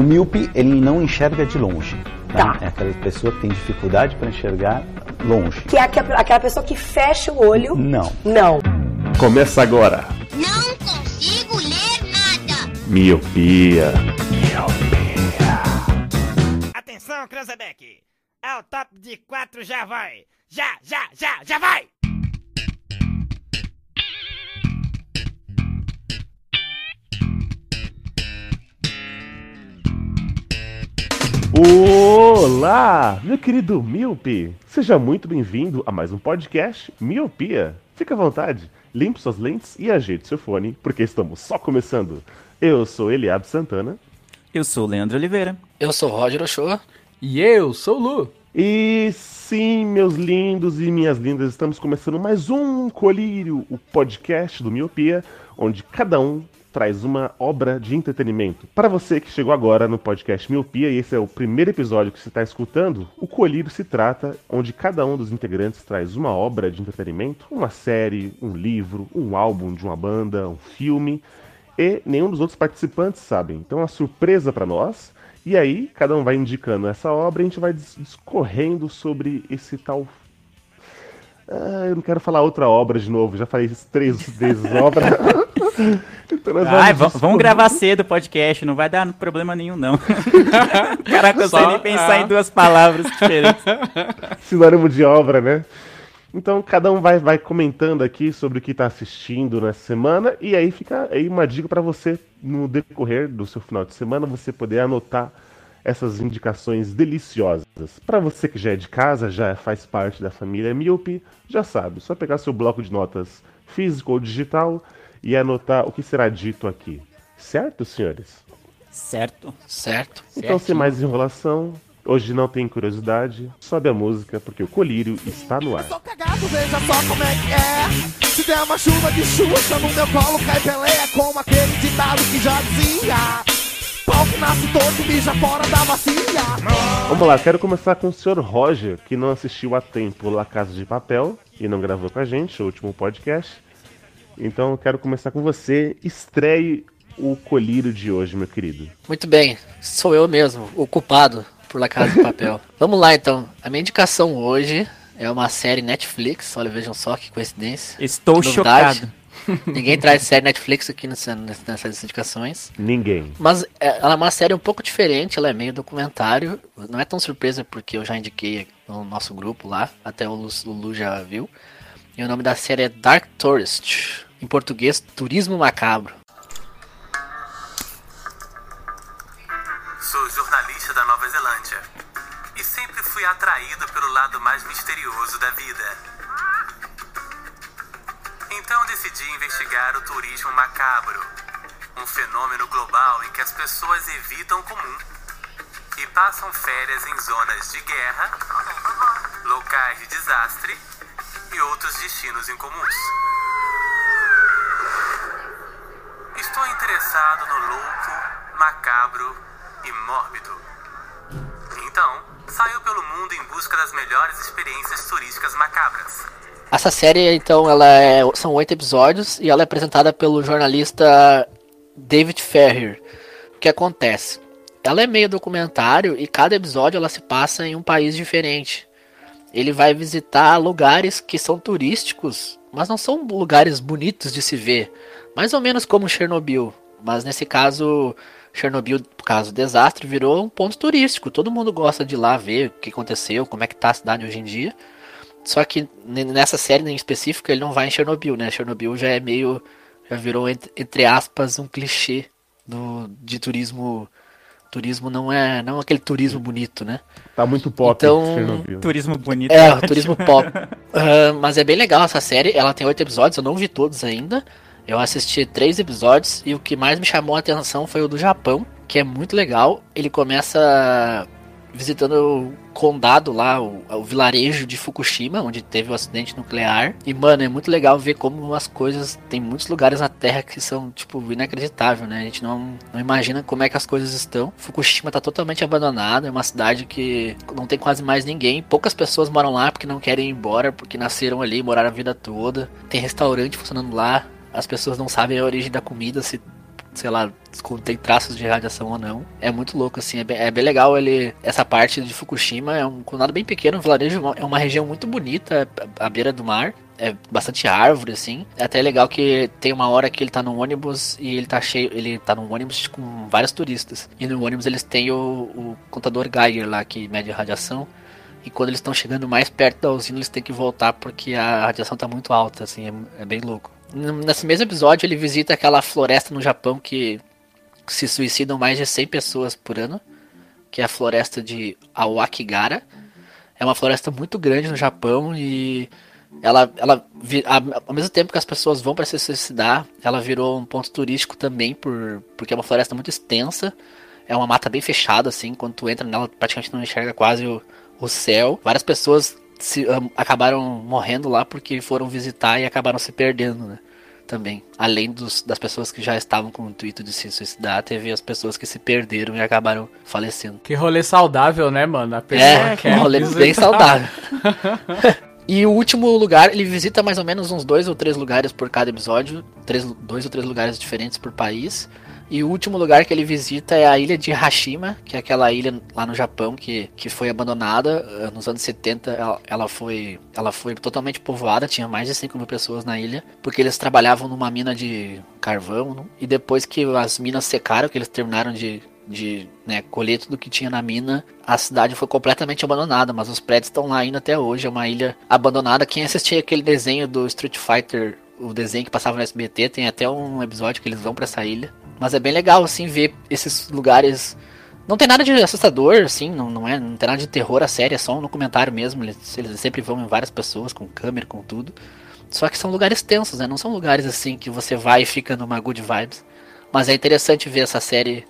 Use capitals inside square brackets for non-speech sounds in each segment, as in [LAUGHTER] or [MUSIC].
O míope, ele não enxerga de longe. Tá. É aquela pessoa que tem dificuldade para enxergar longe. Que é aquela pessoa que fecha o olho. Não. Não. Começa agora. Não consigo ler nada. Miopia. Atenção, Cranzebeck! Ao top de quatro já vai! Já, já, já, já vai! Olá, meu querido Miope. Seja muito bem-vindo a mais um podcast Miopia. Fique à vontade, limpe suas lentes e ajeite seu fone, porque estamos só começando. Eu sou Eliab Santana. Eu sou o Leandro Oliveira. Eu sou Roger Ochoa. E eu sou o Lu. E sim, meus lindos e minhas lindas, estamos começando mais um Colírio, o podcast do Miopia, onde cada um traz uma obra de entretenimento. Para você que chegou agora no podcast Miopia e esse é o primeiro episódio que você está escutando, o Colírio se trata onde cada um dos integrantes traz uma obra de entretenimento, uma série, um livro, um álbum de uma banda, um filme, e nenhum dos outros participantes sabem. Então é uma surpresa para nós. E aí, cada um vai indicando essa obra e a gente vai dis- discorrendo sobre esse tal. Ah, eu não quero falar outra obra de novo, já falei três vezes obra. [LAUGHS] Ai, vamos gravar cedo o podcast, não vai dar problema nenhum, não. o cara consegue nem pensar ah. em duas palavras diferentes. [LAUGHS] Sinônimo de obra, né? Então cada um vai, vai comentando aqui sobre o que está assistindo nessa semana e aí fica aí uma dica para você no decorrer do seu final de semana você poder anotar essas indicações deliciosas. Para você que já é de casa, já faz parte da família Miope, já sabe, só pegar seu bloco de notas físico ou digital e anotar o que será dito aqui. Certo, senhores? Certo. Certo. Então, sem mais enrolação, hoje não tem curiosidade, sobe a música porque o colírio está no ar. Sou cagado, veja só como é que é. Se der uma chuva de Xuxa no meu colo, cai peleia como aquele ditado que já dizia. Pau que nasce torto, mija fora da bacia. Vamos lá, quero começar com o Sr. Roger, que não assistiu a tempo La Casa de Papel e não gravou com a gente, o último podcast. Então, eu quero começar com você. Estreie o colírio de hoje, meu querido. Muito bem. Sou eu mesmo, o culpado por La Casa de Papel. [LAUGHS] Vamos lá então. A minha indicação hoje é uma série Netflix. Olha, vejam só que coincidência. Estou novidade. chocado. [LAUGHS] Ninguém traz série Netflix aqui nessa- nessas indicações. Ninguém. Mas é, ela é uma série um pouco diferente, ela é meio documentário. Não é tão surpresa porque eu já indiquei no nosso grupo lá, até o Lu, o Lu já viu. E o nome da série é Dark Tourist. Em português, Turismo Macabro. Sou jornalista da Nova Zelândia e sempre fui atraído pelo lado mais misterioso da vida. Então decidi investigar o turismo macabro, um fenômeno global em que as pessoas evitam o comum e passam férias em zonas de guerra, locais de desastre e outros destinos incomuns. Estou interessado no louco, macabro e mórbido. Então, saio pelo mundo em busca das melhores experiências turísticas macabras. Essa série, então, ela é, são oito episódios e ela é apresentada pelo jornalista David Ferrier. O que acontece? Ela é meio documentário e cada episódio ela se passa em um país diferente. Ele vai visitar lugares que são turísticos, mas não são lugares bonitos de se ver. Mais ou menos como Chernobyl. Mas nesse caso, Chernobyl, por causa do desastre, virou um ponto turístico. Todo mundo gosta de ir lá ver o que aconteceu, como é que tá a cidade hoje em dia. Só que nessa série em específico ele não vai em Chernobyl, né? Chernobyl já é meio. Já virou, entre aspas, um clichê do, de turismo. Turismo não é. Não aquele turismo bonito, né? Tá muito pop, Então. Turismo bonito. É, o [LAUGHS] ótimo. turismo pop. Ah, mas é bem legal essa série. Ela tem oito episódios, eu não vi todos ainda. Eu assisti três episódios e o que mais me chamou a atenção foi o do Japão, que é muito legal. Ele começa visitando o condado lá, o, o vilarejo de Fukushima, onde teve o acidente nuclear. E, mano, é muito legal ver como as coisas. Tem muitos lugares na Terra que são, tipo, inacreditável, né? A gente não, não imagina como é que as coisas estão. Fukushima tá totalmente abandonada, é uma cidade que não tem quase mais ninguém. Poucas pessoas moram lá porque não querem ir embora, porque nasceram ali, moraram a vida toda. Tem restaurante funcionando lá. As pessoas não sabem a origem da comida, se sei lá, tem traços de radiação ou não. É muito louco, assim, é bem, é bem legal ele. Essa parte de Fukushima é um condado bem pequeno, um vilarejo, é uma região muito bonita, à beira do mar. É bastante árvore, assim. É até legal que tem uma hora que ele tá no ônibus e ele tá cheio. Ele tá num ônibus com vários turistas. E no ônibus eles têm o, o contador Geiger lá que mede a radiação. E quando eles estão chegando mais perto da usina, eles têm que voltar porque a radiação tá muito alta, assim, é, é bem louco. Nesse mesmo episódio, ele visita aquela floresta no Japão que se suicidam mais de 100 pessoas por ano, que é a floresta de Awakigara. É uma floresta muito grande no Japão e ela, ela ao mesmo tempo que as pessoas vão para se suicidar, ela virou um ponto turístico também por porque é uma floresta muito extensa. É uma mata bem fechada assim, quando tu entra nela praticamente não enxerga quase o, o céu. Várias pessoas se, um, acabaram morrendo lá porque foram visitar e acabaram se perdendo, né? também. Além dos, das pessoas que já estavam com o intuito de se suicidar, teve as pessoas que se perderam e acabaram falecendo. Que rolê saudável, né, mano? A pessoa é, que um rolê visitar. bem saudável. [LAUGHS] E o último lugar, ele visita mais ou menos uns dois ou três lugares por cada episódio, três, dois ou três lugares diferentes por país. E o último lugar que ele visita é a ilha de Hashima, que é aquela ilha lá no Japão que, que foi abandonada. Eh, nos anos 70 ela, ela, foi, ela foi totalmente povoada, tinha mais de 5 mil pessoas na ilha, porque eles trabalhavam numa mina de carvão. Né? E depois que as minas secaram, que eles terminaram de, de né, colher tudo que tinha na mina, a cidade foi completamente abandonada, mas os prédios estão lá ainda até hoje. É uma ilha abandonada. Quem assistia aquele desenho do Street Fighter, o desenho que passava no SBT, tem até um episódio que eles vão para essa ilha. Mas é bem legal, assim, ver esses lugares. Não tem nada de assustador, assim, não, não, é, não tem nada de terror a série, é só um documentário mesmo. Eles, eles sempre vão em várias pessoas, com câmera, com tudo. Só que são lugares tensos, né? Não são lugares assim que você vai e fica numa good vibes. Mas é interessante ver essa série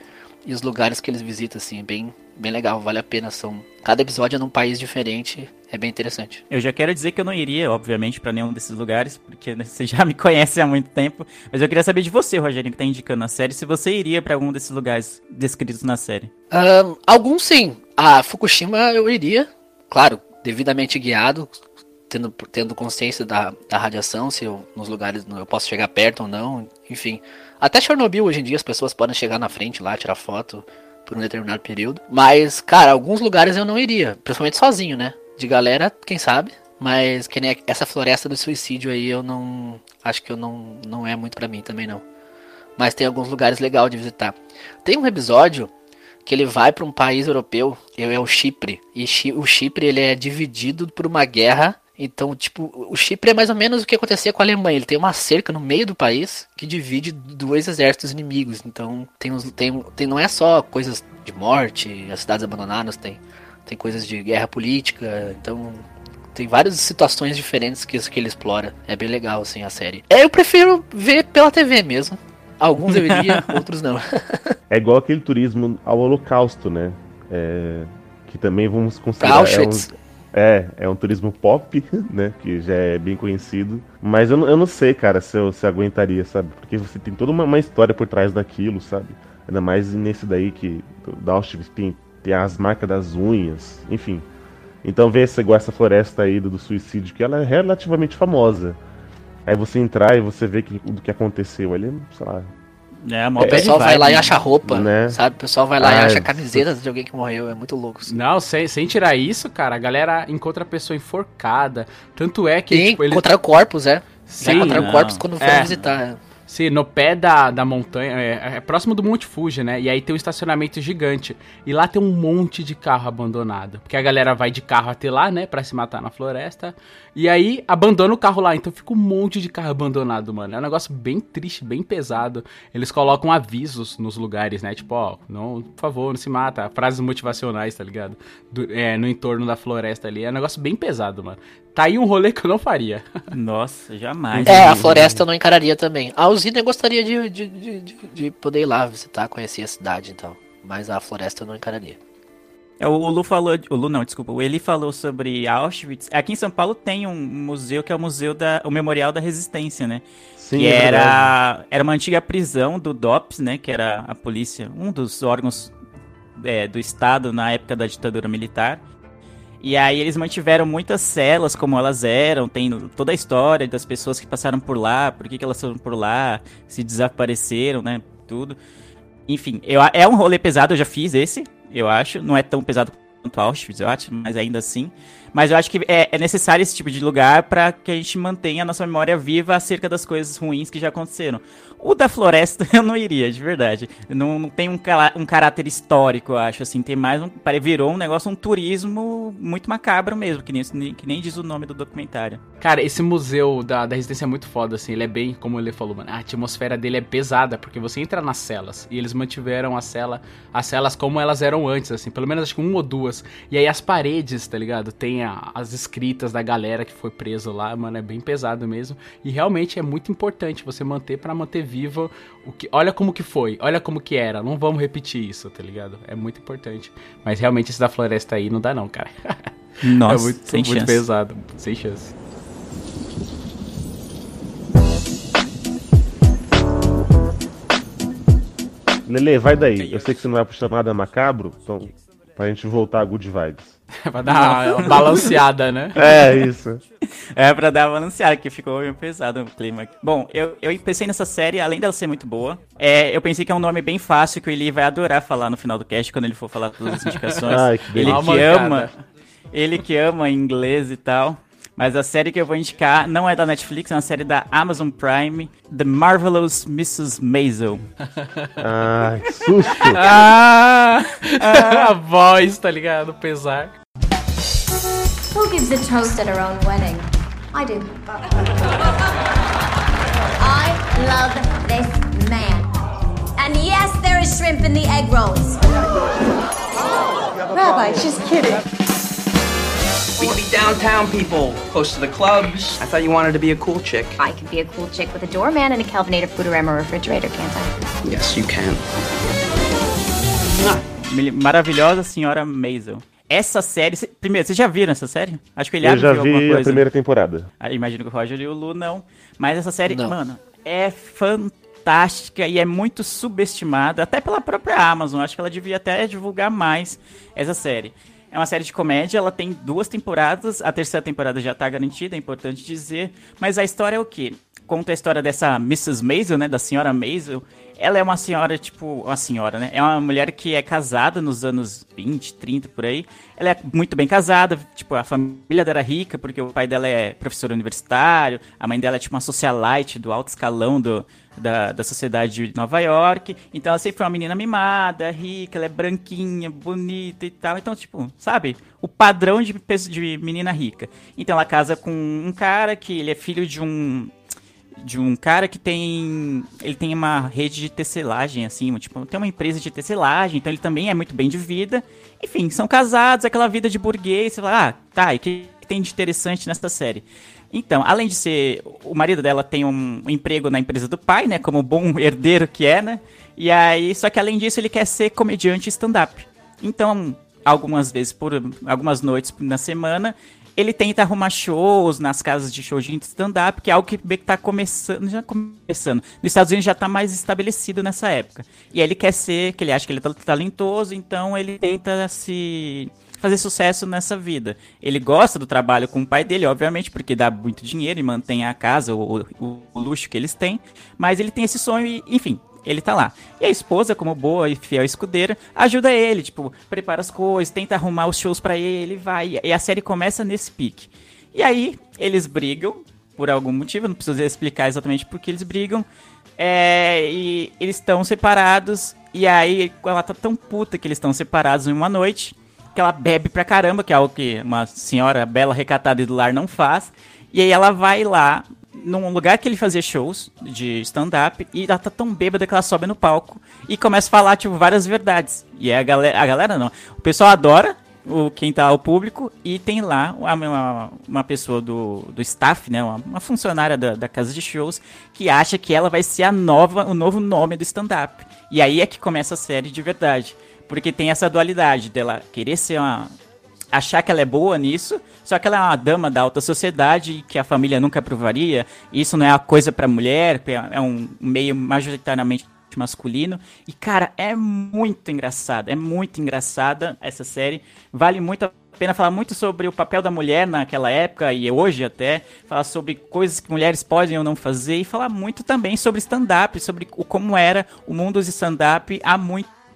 e os lugares que eles visitam, assim, é bem, bem legal, vale a pena. São cada episódio é num país diferente, é bem interessante. Eu já quero dizer que eu não iria, obviamente, para nenhum desses lugares, porque [LAUGHS] você já me conhece há muito tempo. Mas eu queria saber de você, Rogério, que tá indicando a série, se você iria para algum desses lugares descritos na série. Um, alguns sim. A Fukushima eu iria, claro, devidamente guiado, tendo, tendo consciência da, da radiação, se eu, nos lugares eu posso chegar perto ou não, enfim. Até Chernobyl hoje em dia as pessoas podem chegar na frente lá, tirar foto por um determinado período. Mas, cara, alguns lugares eu não iria, principalmente sozinho, né? De galera, quem sabe. Mas que nem essa floresta do suicídio aí eu não. Acho que eu não, não é muito para mim também não. Mas tem alguns lugares legais de visitar. Tem um episódio que ele vai para um país europeu, é o Chipre. E o Chipre ele é dividido por uma guerra então, tipo, o Chipre é mais ou menos o que acontecia com a Alemanha. Ele tem uma cerca no meio do país que divide dois exércitos inimigos. Então, tem, uns, tem, tem não é só coisas de morte, as cidades abandonadas, tem, tem coisas de guerra política. Então, tem várias situações diferentes que, que ele explora. É bem legal, assim, a série. É, eu prefiro ver pela TV mesmo. Alguns eu iria, [LAUGHS] outros não. [LAUGHS] é igual aquele turismo ao Holocausto, né? É, que também vamos considerar. Auschwitz. É um, é, é um turismo pop, [LAUGHS] né? Que já é bem conhecido. Mas eu, não, eu não sei, cara, se eu, se eu aguentaria, sabe? Porque você tem toda uma, uma, história por trás daquilo, sabe? Ainda mais nesse daí que da Auschwitz tem, tem as marcas das unhas, enfim. Então ver essa, igual essa floresta aí do, do, suicídio, que ela é relativamente famosa. Aí você entrar e você ver que, do que aconteceu ali, sei lá, é, o pessoal vai lá e acha roupa, né? sabe? O pessoal vai lá ah, e acha camisetas de alguém que morreu, é muito louco. Assim. Não, sem, sem tirar isso, cara, a galera encontra a pessoa enforcada. Tanto é que. Sim, tipo, ele... encontrar corpos, é. Sim, encontrar corpos quando foram é. visitar. Sim, no pé da, da montanha, é, é, próximo do Monte Fuji, né? E aí tem um estacionamento gigante. E lá tem um monte de carro abandonado. Porque a galera vai de carro até lá, né? Pra se matar na floresta. E aí abandona o carro lá. Então fica um monte de carro abandonado, mano. É um negócio bem triste, bem pesado. Eles colocam avisos nos lugares, né? Tipo, ó, não, por favor, não se mata. Frases motivacionais, tá ligado? Do, é, no entorno da floresta ali. É um negócio bem pesado, mano. Tá aí um rolê que eu não faria. [LAUGHS] Nossa, jamais. É, a floresta eu não encararia também. A usina eu gostaria de, de, de, de, poder ir lá visitar, conhecer a cidade e então. tal. Mas a floresta eu não encararia. É, o Lu falou. O Lu não, desculpa. O Eli falou sobre Auschwitz. Aqui em São Paulo tem um museu que é o museu da. o Memorial da Resistência, né? Sim, que é era, era uma antiga prisão do DOPS, né? Que era a polícia, um dos órgãos é, do Estado na época da ditadura militar. E aí eles mantiveram muitas celas como elas eram, tem toda a história das pessoas que passaram por lá, por que, que elas foram por lá, se desapareceram, né, tudo. Enfim, eu, é um rolê pesado, eu já fiz esse, eu acho. Não é tão pesado quanto Auschwitz, eu acho, mas ainda assim. Mas eu acho que é, é necessário esse tipo de lugar para que a gente mantenha a nossa memória viva acerca das coisas ruins que já aconteceram. O da floresta [LAUGHS] eu não iria, de verdade. Não, não tem um, um caráter histórico, eu acho, assim. Tem mais um. Virou um negócio, um turismo muito macabro mesmo, que nem, que nem diz o nome do documentário. Cara, esse museu da, da Resistência é muito foda, assim. Ele é bem, como ele falou, mano. A atmosfera dele é pesada, porque você entra nas celas e eles mantiveram a cela, as celas como elas eram antes, assim. Pelo menos acho que uma ou duas. E aí as paredes, tá ligado? Tem a, as escritas da galera que foi preso lá, mano. É bem pesado mesmo. E realmente é muito importante você manter para manter viva o que. Olha como que foi, olha como que era. Não vamos repetir isso, tá ligado? É muito importante. Mas realmente esse da floresta aí não dá, não, cara. [LAUGHS] Nossa, é muito, sem muito chance. pesado, sem chance. Lele, vai daí. Eu sei que você não vai puxar nada macabro, então pra gente voltar a good vibes. [LAUGHS] pra dar uma balanceada, né? [LAUGHS] É, isso. É, pra dar uma balanceada, que ficou meio pesado o clima. Bom, eu, eu pensei nessa série, além dela ser muito boa, é, eu pensei que é um nome bem fácil, que o Eli vai adorar falar no final do cast, quando ele for falar todas as indicações. Ai, que ele delícia. que ama, ele que ama inglês e tal. Mas a série que eu vou indicar não é da Netflix, é uma série da Amazon Prime, The Marvelous Mrs. Maisel. [LAUGHS] Ai, que susto! [LAUGHS] ah, [LAUGHS] a voz, tá ligado? Pesar. Who gives a toast at her own wedding? I do. I love this man. And yes, there is shrimp in the egg rolls. Rabbi, she's kidding. Be downtown people, close to the clubs. I thought you wanted to be a cool chick. I could be a cool chick with a doorman and a Kelvinator Foodorama refrigerator, can't I? Yes, you can. Mil- Maravilhosa Senhora Maisel. Essa série. cê- primeiro, vocês já viram essa série? Acho que ele Eu já vi a primeira temporada. Ah, imagino que o Roger e o Lu não. Mas essa série, Não. mano, é fantástica e é muito subestimada, até pela própria Amazon. Acho que ela devia até divulgar mais essa série. É uma série de comédia, ela tem duas temporadas, a terceira temporada já tá garantida, é importante dizer. Mas a história é o quê? Conta a história dessa Mrs. Maisel, né, da senhora Maisel. Ela é uma senhora, tipo, uma senhora, né? É uma mulher que é casada nos anos 20, 30, por aí. Ela é muito bem casada, tipo, a família dela era rica, porque o pai dela é professor universitário, a mãe dela é tipo uma socialite do alto escalão do, da, da sociedade de Nova York. Então ela sempre foi uma menina mimada, rica, ela é branquinha, bonita e tal. Então, tipo, sabe? O padrão de, de menina rica. Então ela casa com um cara que ele é filho de um de um cara que tem ele tem uma rede de tecelagem assim, tipo, tem uma empresa de tecelagem, então ele também é muito bem de vida. Enfim, são casados, aquela vida de burguês, você fala, ah, tá, e que tem de interessante nessa série? Então, além de ser. O marido dela tem um emprego na empresa do pai, né? Como bom [LAUGHS] herdeiro que é, né? E aí, só que além disso, ele quer ser comediante stand-up. Então, algumas vezes por. algumas noites na semana, ele tenta arrumar shows nas casas de shows de stand-up, que é algo que meio que tá começando. Já começando. Nos Estados Unidos já tá mais estabelecido nessa época. E aí ele quer ser, que ele acha que ele é talentoso, então ele tenta se fazer sucesso nessa vida. Ele gosta do trabalho com o pai dele, obviamente, porque dá muito dinheiro e mantém a casa, o, o- o luxo que eles têm. Mas ele tem esse sonho e, enfim, ele tá lá. E a esposa, como boa e fiel escudeira, ajuda ele, tipo, prepara as coisas, tenta arrumar os shows pra ele, vai. E a série começa nesse pique. E aí, eles brigam, por algum motivo, não preciso explicar exatamente por que eles brigam. É, e eles estão separados, e aí ela tá tão puta que eles estão separados em uma noite, que ela bebe pra caramba, que é algo que uma senhora bela, recatada do lar não faz. E aí ela vai lá, num lugar que ele fazia shows de stand-up, e ela tá tão bêbada que ela sobe no palco e começa a falar, tipo, várias verdades. E a galera, a galera não. O pessoal adora, o, quem tá ao público, e tem lá uma, uma, uma pessoa do, do staff, né, uma, uma funcionária da, da casa de shows, que acha que ela vai ser a nova, o novo nome do stand-up. E aí é que começa a série de verdade. Porque tem essa dualidade dela querer ser uma, achar que ela é boa nisso, só que ela é uma dama da alta sociedade que a família nunca aprovaria. Isso não é uma coisa pra mulher, é é um meio majoritariamente masculino. E cara, é muito engraçada, é muito engraçada essa série. Vale muito a pena, fala muito sobre o papel da mulher naquela época e hoje até, fala sobre coisas que mulheres podem ou não fazer e fala muito também sobre stand-up, sobre o, como era o mundo dos stand-up há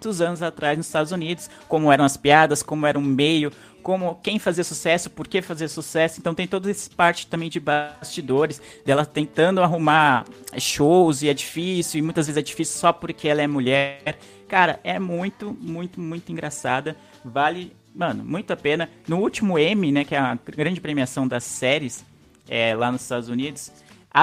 muitos anos atrás nos Estados Unidos, como eram as piadas, como era o meio, como quem fazia sucesso, por que fazer sucesso. Então tem toda essa parte também de bastidores, dela tentando arrumar shows e é difícil, e muitas vezes é difícil só porque ela é mulher. Cara, é muito, muito, muito engraçada. Vale, mano, muito a pena. No último Emmy, né, que é a grande premiação das séries é, lá nos Estados Unidos,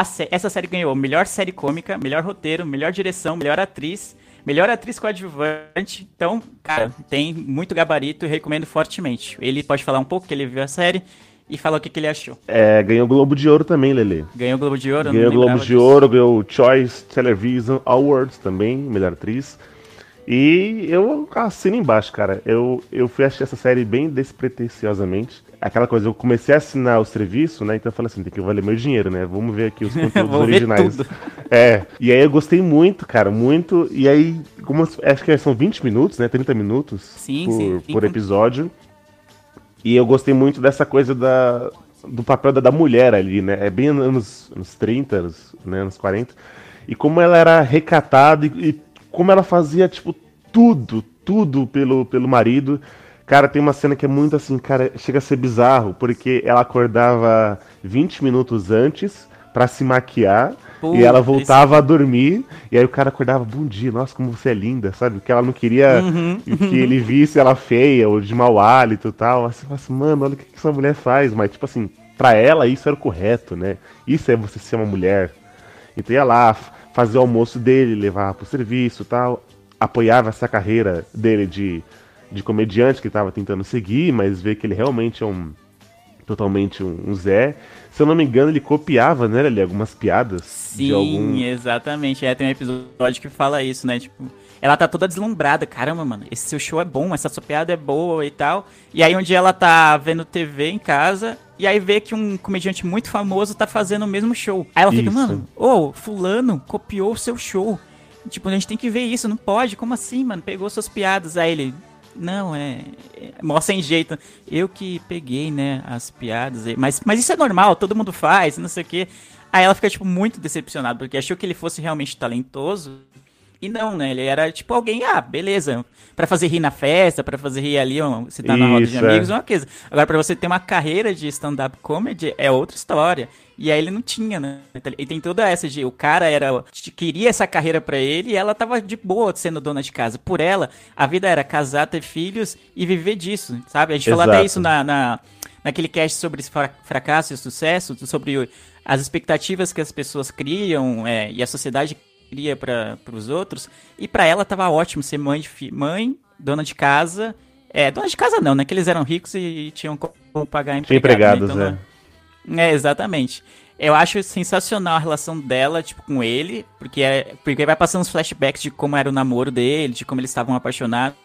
sé essa série ganhou melhor série cômica, melhor roteiro, melhor direção, melhor atriz Melhor atriz coadjuvante. Então, cara, tem muito gabarito e recomendo fortemente. Ele pode falar um pouco que ele viu a série e falar o que, que ele achou. É, ganhou o Globo de Ouro também, Lele. Ganhou o Globo de Ouro? Ganhou o Globo de disso. Ouro, ganhou o Choice Television Awards também, melhor atriz. E eu assino embaixo, cara. Eu, eu fui assistir essa série bem despretensiosamente. Aquela coisa, eu comecei a assinar o serviço, né? Então eu falei assim, tem que valer meu dinheiro, né? Vamos ver aqui os [LAUGHS] conteúdos originais. [LAUGHS] É. E aí eu gostei muito, cara, muito. E aí, como acho que são 20 minutos, né? 30 minutos sim, por, sim, por episódio. E eu gostei muito dessa coisa da, do papel da, da mulher ali, né? É bem anos, anos 30, anos, né? anos 40. E como ela era recatada e, e como ela fazia, tipo, tudo, tudo pelo, pelo marido. Cara, tem uma cena que é muito assim, cara, chega a ser bizarro, porque ela acordava 20 minutos antes para se maquiar e ela voltava a dormir, e aí o cara acordava, bom dia, nossa, como você é linda, sabe? Porque ela não queria uhum, [LAUGHS] que ele visse ela feia ou de mau hálito e tal. Assim, assim, mano, olha o que essa mulher faz, mas tipo assim, pra ela isso era o correto, né? Isso é você ser uma mulher. Então ia lá, fazer o almoço dele, levar pro serviço tal. Apoiava essa carreira dele de, de comediante que estava tentando seguir, mas vê que ele realmente é um. Totalmente um, Zé. Se eu não me engano, ele copiava, né, ali, algumas piadas. Sim, algum... exatamente. É, tem um episódio que fala isso, né? Tipo, ela tá toda deslumbrada. Caramba, mano, esse seu show é bom, essa sua piada é boa e tal. E aí um dia ela tá vendo TV em casa e aí vê que um comediante muito famoso tá fazendo o mesmo show. Aí ela fica, isso. mano, ô, oh, fulano copiou o seu show. Tipo, a gente tem que ver isso, não pode, como assim, mano? Pegou suas piadas. Aí ele, não, é, é. Mó sem jeito. Eu que peguei, né, as piadas. Mas, mas isso é normal, todo mundo faz, não sei o quê. Aí ela fica, tipo, muito decepcionada, porque achou que ele fosse realmente talentoso. E não, né? Ele era tipo alguém, ah, beleza, para fazer rir na festa, para fazer rir ali, você tá na roda de amigos, é uma coisa. Agora, para você ter uma carreira de stand-up comedy, é outra história. E aí ele não tinha, né? E tem toda essa de o cara era queria essa carreira para ele e ela tava de boa sendo dona de casa. Por ela, a vida era casar, ter filhos e viver disso, sabe? A gente falou até isso na, na, naquele cast sobre fracasso e sucesso, sobre as expectativas que as pessoas criam é, e a sociedade cria para os outros. E para ela tava ótimo ser mãe, mãe, dona de casa. É, dona de casa não, né? Que eles eram ricos e tinham como pagar empregado, empregados, né? então, é. É. exatamente. Eu acho sensacional a relação dela, tipo, com ele, porque, é, porque vai passando os flashbacks de como era o namoro dele, de como eles estavam apaixonados.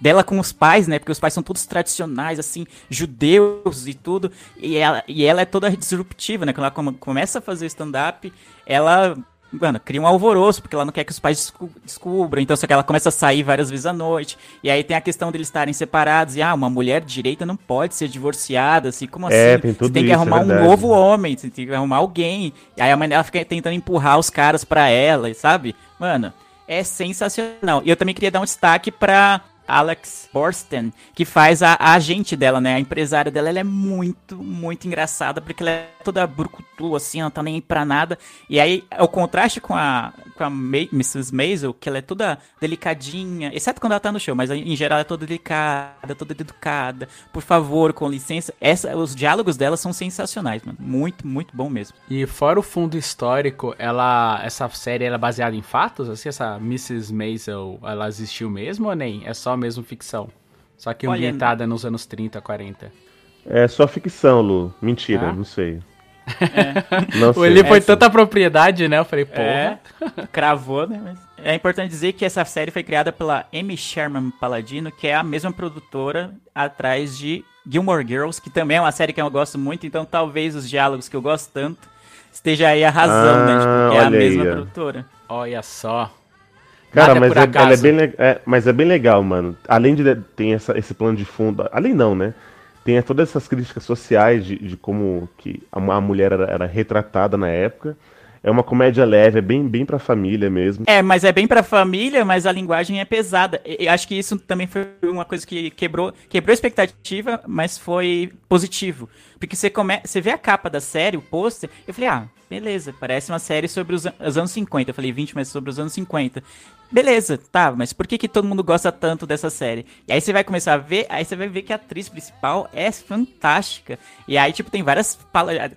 Dela com os pais, né? Porque os pais são todos tradicionais, assim, judeus e tudo. E ela, e ela é toda disruptiva, né? Quando ela começa a fazer stand-up, ela mano, cria um alvoroço, porque ela não quer que os pais descu descubram. Então, só que ela começa a sair várias vezes à noite. E aí tem a questão deles estarem separados. E, ah, uma mulher direita não pode ser divorciada, assim, como é, assim? Tem tudo você tem que isso, é arrumar é um novo homem, você tem que arrumar alguém. E aí a mãe dela fica tentando empurrar os caras pra ela, sabe? Mano, é sensacional. E eu também queria dar um destaque pra Alex Borsten, que faz a, a, agente dela, né? A empresária dela, ela é muito, muito engraçada, porque ela é toda brucutu, assim, ela tá nem pra nada. E aí, o contraste com a, com a Mrs. Maisel, que ela é toda delicadinha, exceto quando ela tá no show, mas em geral ela é toda delicada, toda educada. Por favor, com licença. Essa, os diálogos dela são sensacionais, mano. Muito, muito bom mesmo. E fora o fundo histórico, ela, essa série é baseada em fatos? Assim, essa Mrs. Maisel, ela existiu mesmo ou nem? É só mesmo ficção. Só que Olha, ambientada nos anos 30, 40. É só ficção, Lu. Mentira, ah? não sei. É. [LAUGHS] Não sei. Ele foi é, tanta propriedade, né? Eu falei, porra. É, cravou, né? Mas é importante dizer que essa série foi criada pela Amy Sherman Paladino, que é a mesma produtora atrás de Gilmore Girls, que também é uma série que eu gosto muito, então talvez os diálogos que eu gosto tanto esteja aí a razão, ah, né? Tipo, é a mesma aí. produtora. Olha só. Cara, mas é, é, bem, é, mas é bem legal, mano. Além de ter essa, esse plano de fundo. Além não, né? Tem todas essas críticas sociais de, de como que a, a mulher era, era retratada na época. É uma comédia leve, é bem, bem pra família mesmo. É, mas é bem pra família, mas a linguagem é pesada. Eu acho que isso também foi uma coisa que quebrou, quebrou a expectativa, mas foi positivo. Porque você, come... você vê a capa da série, o pôster, eu falei, ah, beleza, parece uma série sobre os, os anos 50. Eu falei 20, mas sobre os anos 50. Beleza, tá, mas por que, que todo mundo gosta tanto dessa série? E aí você vai começar a ver, aí você vai ver que a atriz principal é fantástica. E aí, tipo, tem várias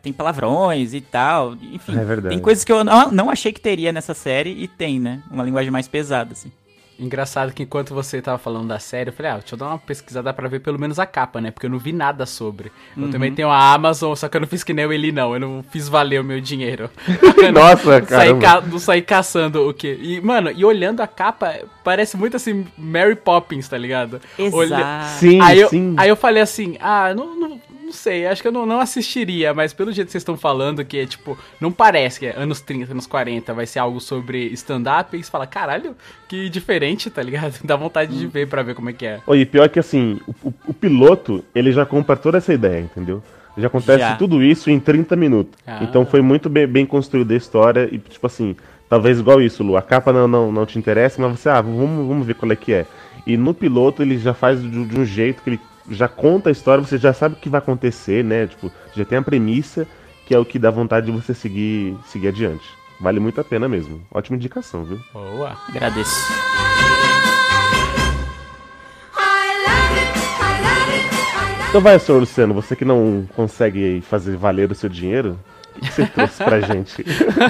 tem palavrões e tal. Enfim, é tem coisas que eu não, não achei que teria nessa série e tem, né? Uma linguagem mais pesada, assim. Engraçado que enquanto você tava falando da série, eu falei, ah, deixa eu dar uma pesquisada pra ver pelo menos a capa, né? Porque eu não vi nada sobre. Eu Uhum. também tenho a Amazon, só que eu não fiz que nem o Eli, não. Eu não fiz valer o meu dinheiro. [LAUGHS] Nossa, caramba. ca... não saí caçando o quê? E, mano, e olhando a capa, parece muito assim, Mary Poppins, tá ligado? Exato. Sim, aí eu, sim. Aí eu falei assim, ah, não, não, não sei, acho que eu não, não assistiria, mas pelo jeito que vocês estão falando, que é tipo, não parece que é anos 30, anos 40, vai ser algo sobre stand-up, e você fala, caralho, que diferente, tá ligado? [LAUGHS] Dá vontade de ver pra ver como é que é. Oi, pior que assim, o, o- o piloto, ele já compra toda essa ideia, entendeu? Já acontece Já. tudo isso em 30 minutos. Ah. Então foi muito bem, bem construída a história e, tipo assim, talvez igual isso, Lu, a capa não, não, não te interessa, mas você, ah, vamos, vamos ver qual é que é. E no piloto ele já faz de, de um jeito que ele já conta a história, você já sabe o que vai acontecer, né? Tipo, já tem a premissa, que é o que dá vontade de você seguir, seguir adiante. Vale muito a pena mesmo. Ótima indicação, viu? Boa. Agradeço. Então vai, senhor Luciano, você que não consegue fazer valer o seu dinheiro, que você trouxe pra gente?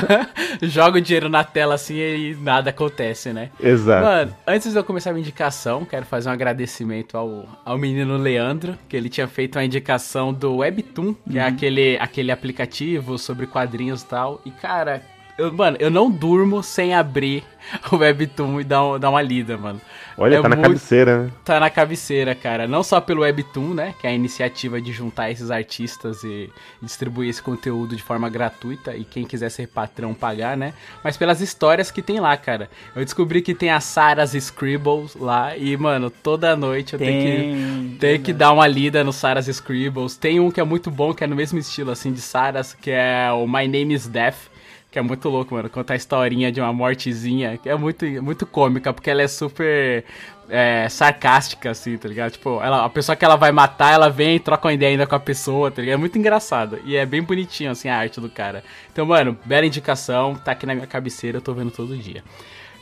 [LAUGHS] Joga o dinheiro na tela assim e nada acontece, né? Exato. Mano, antes de eu começar a minha indicação, quero fazer um agradecimento ao, ao menino Leandro, que ele tinha feito uma indicação do Webtoon, que é aquele, aquele aplicativo sobre quadrinhos e tal. E, cara, eu, mano, eu não durmo sem abrir o Webtoon e dar, um- dar uma lida, mano. Olha, É tá na muito- cabeceira, né? Tá na cabeceira, cara. Não só pelo Webtoon, né? Que é a iniciativa de juntar esses artistas e distribuir esse conteúdo de forma gratuita e quem quiser ser patrão pagar, né? Mas pelas histórias que tem lá, cara. Eu descobri que tem a Sarah's Scribbles lá e, mano, toda noite eu tenho Tem. que, tenho que dar uma lida no Sarah's Scribbles. Tem um que é muito bom, que é no mesmo estilo, assim, de Sarah's, que é o My Name is Death. Que é muito louco, mano. Contar a historinha de uma mortezinha. Que é muito, muito cômica, porque ela é super é, sarcástica, assim, tá ligado? Tipo, ela, a pessoa que ela vai matar, ela vem e troca uma ideia ainda com a pessoa, tá ligado? É muito engraçado. E é bem bonitinho, assim, a arte do cara. Então, mano, bela indicação. Tá aqui na minha cabeceira, eu tô vendo todo dia.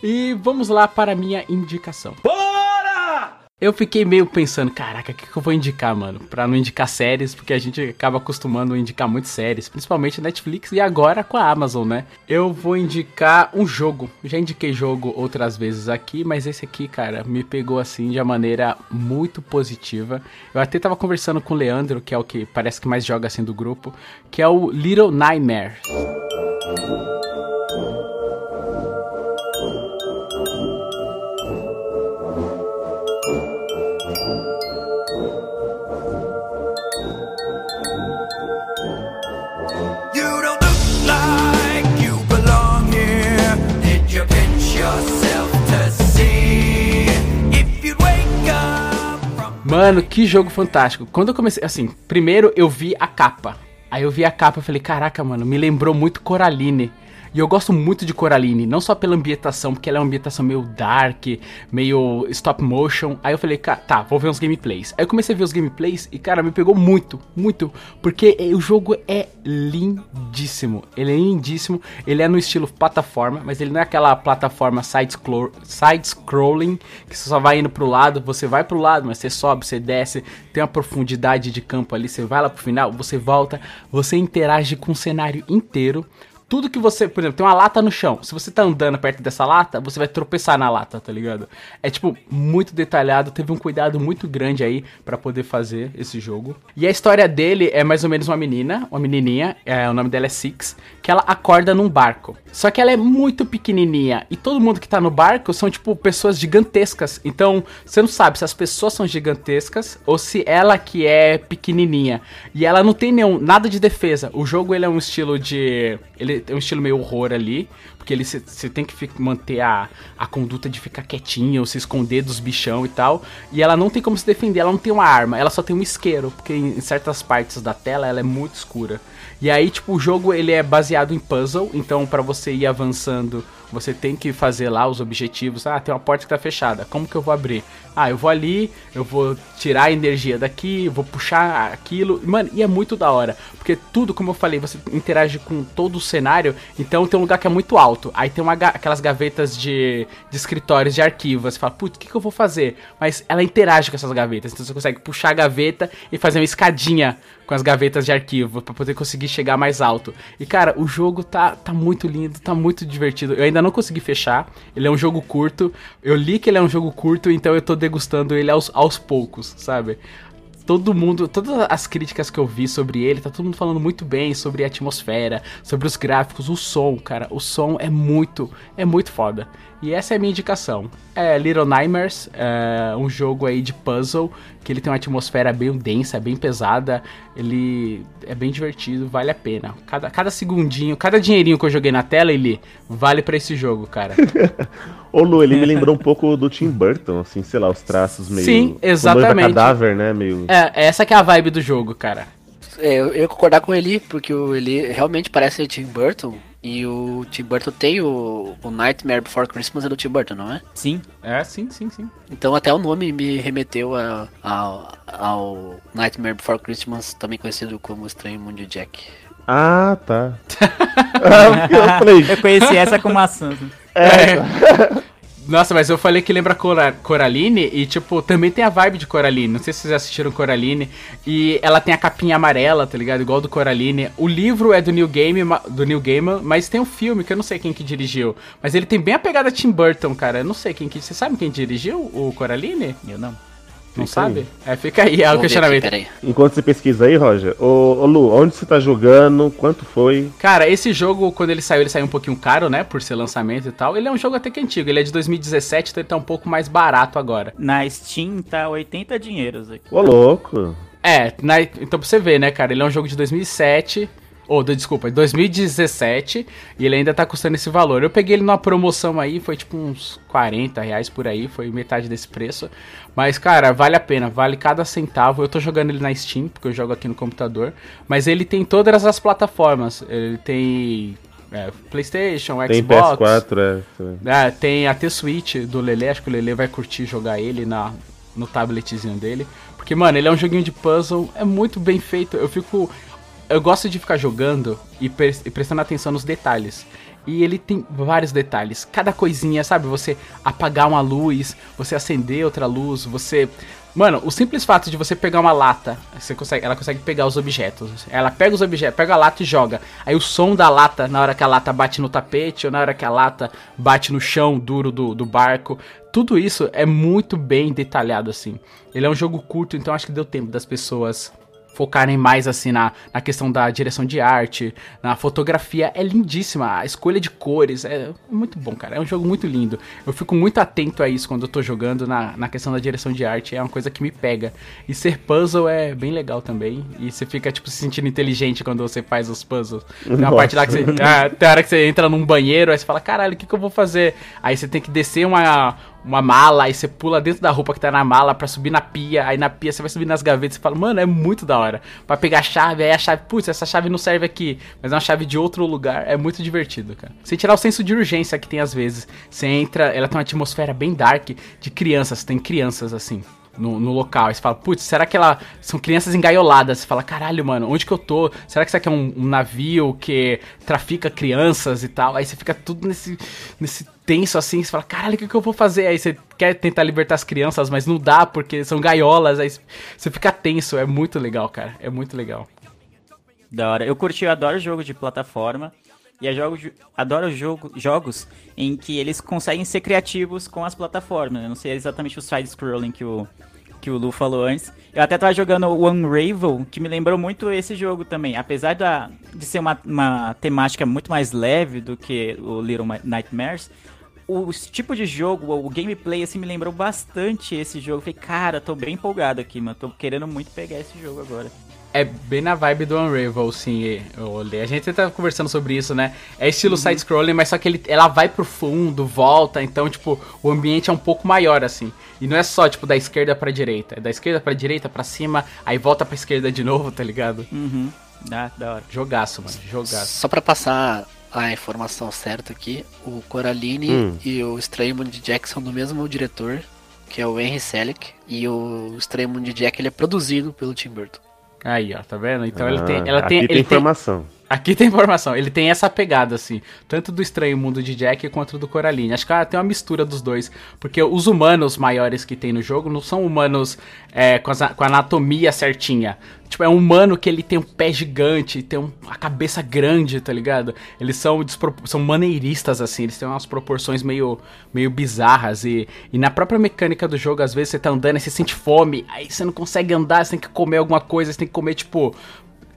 E vamos lá para a minha indicação. Eu fiquei meio pensando, caraca, o que, que eu vou indicar, mano? Pra não indicar séries, porque a gente acaba acostumando a indicar muito séries, principalmente Netflix e agora com a Amazon, né? Eu vou indicar um jogo. Já indiquei jogo outras vezes aqui, mas esse aqui, cara, me pegou assim de uma maneira muito positiva. Eu até tava conversando com o Leandro, que é o que parece que mais joga assim do grupo, que é o Little Nightmare. Mano, que jogo fantástico. Quando eu comecei, assim, primeiro eu vi a capa. Aí eu vi a capa e falei, caraca, mano, me lembrou muito Coraline. E eu gosto muito de Coraline, não só pela ambientação, porque ela é uma ambientação meio dark, meio stop motion. Aí eu falei, "Ca- tá, vou ver uns gameplays. Aí eu comecei a ver os gameplays e, cara, me pegou muito, muito. Porque eh, o jogo é lindíssimo. Ele é lindíssimo. Ele é no estilo plataforma, mas ele não é aquela plataforma side-scroll- side-scrolling, que você só vai indo pro lado, você vai pro lado, mas você sobe, você desce, tem uma profundidade de campo ali, você vai lá pro final, você volta, você interage com o cenário inteiro. Tudo que você, por exemplo, tem uma lata no chão. Se você tá andando perto dessa lata, você vai tropeçar na lata, tá ligado? É tipo muito detalhado, teve um cuidado muito grande aí pra poder fazer esse jogo. E a história dele é mais ou menos uma menina, uma menininha, é, o nome dela é Six, que ela acorda num barco. Só que ela é muito pequenininha e todo mundo que tá no barco são tipo pessoas gigantescas. Então, você não sabe se as pessoas são gigantescas ou se ela que é pequenininha. E ela não tem nenhum nada de defesa. O jogo ele é um estilo de ele tem um estilo meio horror ali, porque ele você tem que manter a, a conduta de ficar quietinho, se esconder dos bichão e tal. E ela não tem como se defender, ela não tem uma arma, ela só tem um isqueiro, porque em, em certas partes da tela ela é muito escura. E aí, tipo, o jogo ele é baseado em puzzle, então pra você ir avançando, você tem que fazer lá os objetivos. Ah, tem uma porta que tá fechada, como que eu vou abrir? Ah, eu vou ali, eu vou tirar a energia daqui, vou puxar aquilo. Mano, e é muito da hora, porque tudo, como eu falei, você interage com todo o cenário, então tem um lugar que é muito alto. Aí tem uma, aquelas gavetas de, de escritórios de arquivo. Você fala, putz, o que, que eu vou fazer? Mas ela interage com essas gavetas, então você consegue puxar a gaveta e fazer uma escadinha com as gavetas de arquivo pra poder conseguir chegar mais alto. E cara, o jogo tá, tá muito lindo, tá muito divertido. Eu ainda não consegui fechar. Ele é um jogo curto. Eu li que ele é um jogo curto, então eu tô degustando ele aos, aos poucos, sabe? Todo mundo, todas as críticas que eu vi sobre ele, tá todo mundo falando muito bem sobre a atmosfera, sobre os gráficos, o som, cara. O som é muito, é muito foda. E essa é a minha indicação. É Little Nightmares, é um jogo aí de puzzle, que ele tem uma atmosfera bem densa, bem pesada. Ele é bem divertido, vale a pena. Cada, cada segundinho, cada dinheirinho que eu joguei na tela, ele vale pra esse jogo, cara. [LAUGHS] Ô Lu, ele me lembrou um pouco do Tim Burton, assim, sei lá, os traços meio. Sim, exatamente. cadáver, né? Meio. É, essa que é a vibe do jogo, cara. É, eu, ia concordar com ele, porque o, ele realmente parece o Tim Burton. E o Tim Burton tem o, o Nightmare Before Christmas é do Tim Burton, não é? Sim. É, sim, sim, sim. Então até o nome me remeteu a, ao, ao Nightmare Before Christmas, também conhecido como Estranho Mundo de Jack. Ah, tá. ah, [LAUGHS] [LAUGHS] eu falei. Eu conheci essa com maçã. É. Nossa, mas eu falei que lembra Cora Coraline e, tipo, também tem a vibe de Coraline. Não sei se vocês assistiram Coraline. E ela tem a capinha amarela, tá ligado? Igual do Coraline. O livro é do Neil, Game, do Neil Gaiman, mas tem um filme que eu não sei quem que dirigiu. Mas ele tem bem a pegada Tim Burton, cara. Eu não sei quem que... Você sabe quem dirigiu o Coraline? Eu não. Não Fica sabe? aí. É, fica aí, é o Vou ver questionamento. aqui, peraí. Enquanto você pesquisa aí, Roger, ô, ô Lu, onde você tá jogando? Quanto foi? Cara, esse jogo, quando ele saiu, ele saiu um pouquinho caro, né? Por ser lançamento e tal. Ele é um jogo até que antigo. Ele é de 2017, então ele tá um pouco mais barato agora. Na Steam tá 80 dinheiros aqui. Ô, louco. É, na- então pra você ver, né, cara? Ele é um jogo de 2007. Ou, do- desculpa, 2017. E ele ainda tá custando esse valor. Eu peguei ele numa promoção aí, foi tipo uns 40 reais por aí. Foi metade desse preço. Mas, cara, vale a pena, vale cada centavo. Eu tô jogando ele na Steam, porque eu jogo aqui no computador. Mas ele tem todas as plataformas. Ele tem. é, PlayStation, Tem Xbox. PS4, é. É, tem a T-Switch do Lele, acho que o Lele vai curtir jogar ele na, no tabletzinho dele. Porque, mano, ele é um joguinho de puzzle, é muito bem feito. Eu fico. Eu gosto de ficar jogando e, pre- e prestando atenção nos detalhes. E ele tem vários detalhes. Cada coisinha, sabe? Você apagar uma luz, você acender outra luz, você. Mano, o simples fato de você pegar uma lata, você consegue, ela consegue pegar os objetos. Ela pega os objetos, pega a lata e joga. Aí o som da lata, na hora que a lata bate no tapete, ou na hora que a lata bate no chão duro do, do barco. Tudo isso é muito bem detalhado, assim. Ele é um jogo curto, então acho que deu tempo das pessoas focarem mais assim na, na questão da direção de arte, na fotografia é lindíssima, a escolha de cores é muito bom, cara. É um jogo muito lindo. Eu fico muito atento a isso quando eu tô jogando na, na questão da direção de arte, é uma coisa que me pega. E ser puzzle é bem legal também. E você fica tipo se sentindo inteligente quando você faz os puzzles. Tem uma Nossa. parte lá que você, ah, tem hora que você entra num banheiro, aí você fala, caralho, o que, que eu vou fazer? Aí você tem que descer uma uma mala, aí você pula dentro da roupa que tá na mala pra subir na pia, aí na pia você vai subir nas gavetas e fala, mano, é muito da hora. Pra pegar a chave, aí a chave, putz, essa chave não serve aqui, mas é uma chave de outro lugar, é muito divertido, cara. Sem tirar o senso de urgência que tem às vezes. Você entra, ela tem uma atmosfera bem dark de crianças, tem crianças assim. No, no local, aí você fala, putz, será que ela. São crianças engaioladas? Você fala, caralho, mano, onde que eu tô? Será que isso aqui é um, um navio que trafica crianças e tal? Aí você fica tudo nesse, nesse tenso assim, você fala, caralho, o que, que eu vou fazer? Aí você quer tentar libertar as crianças, mas não dá porque são gaiolas, aí você fica tenso, é muito legal, cara, é muito legal. Da hora. Eu curti, eu adoro jogo de plataforma. E eu jogo, adoro jogo, jogos em que eles conseguem ser criativos com as plataformas. Eu não sei exatamente o side-scrolling que o, que o Lu falou antes. Eu até tava jogando o Unravel, que me lembrou muito esse jogo também. Apesar da, de ser uma, uma temática muito mais leve do que o Little Nightmares, o tipo de jogo, o gameplay, assim, me lembrou bastante esse jogo. Falei, cara, tô bem empolgado aqui, mano. Tô querendo muito pegar esse jogo agora. É bem na vibe do Unravel, sim. Eu olhei. A gente tá conversando sobre isso, né? É estilo Uhum. side-scrolling, mas só que ele, ela vai pro fundo, volta, então, tipo, o ambiente é um pouco maior, assim. E não é só, tipo, da esquerda pra direita. É da esquerda pra direita, pra cima, aí volta pra esquerda de novo, tá ligado? Uhum. Ah, da hora. Jogaço, mano. Jogaço. Só pra passar a informação certa aqui, o Coraline Hum. e o Estranho Mundo de Jack são do mesmo diretor, que é o Henry Selick, e o de Jack ele é produzido pelo Tim Burton. Aí, ó, tá vendo? Então ele Ah, tem. Ela aqui tem, tem ele informação. Aqui tem informação. Ele tem essa pegada, assim. Tanto do Estranho Mundo de Jack quanto do Coraline. Acho que ela tem uma mistura dos dois. Porque os humanos maiores que tem no jogo não são humanos é, com, as- com a anatomia certinha. Tipo, é um humano que ele tem um pé gigante, tem um- a cabeça grande, tá ligado? Eles são, são maneiristas, assim. Eles têm umas proporções meio, meio bizarras. E, e na própria mecânica do jogo, às vezes você tá andando e você sente fome. Aí você não consegue andar, você tem que comer alguma coisa. Você tem que comer, tipo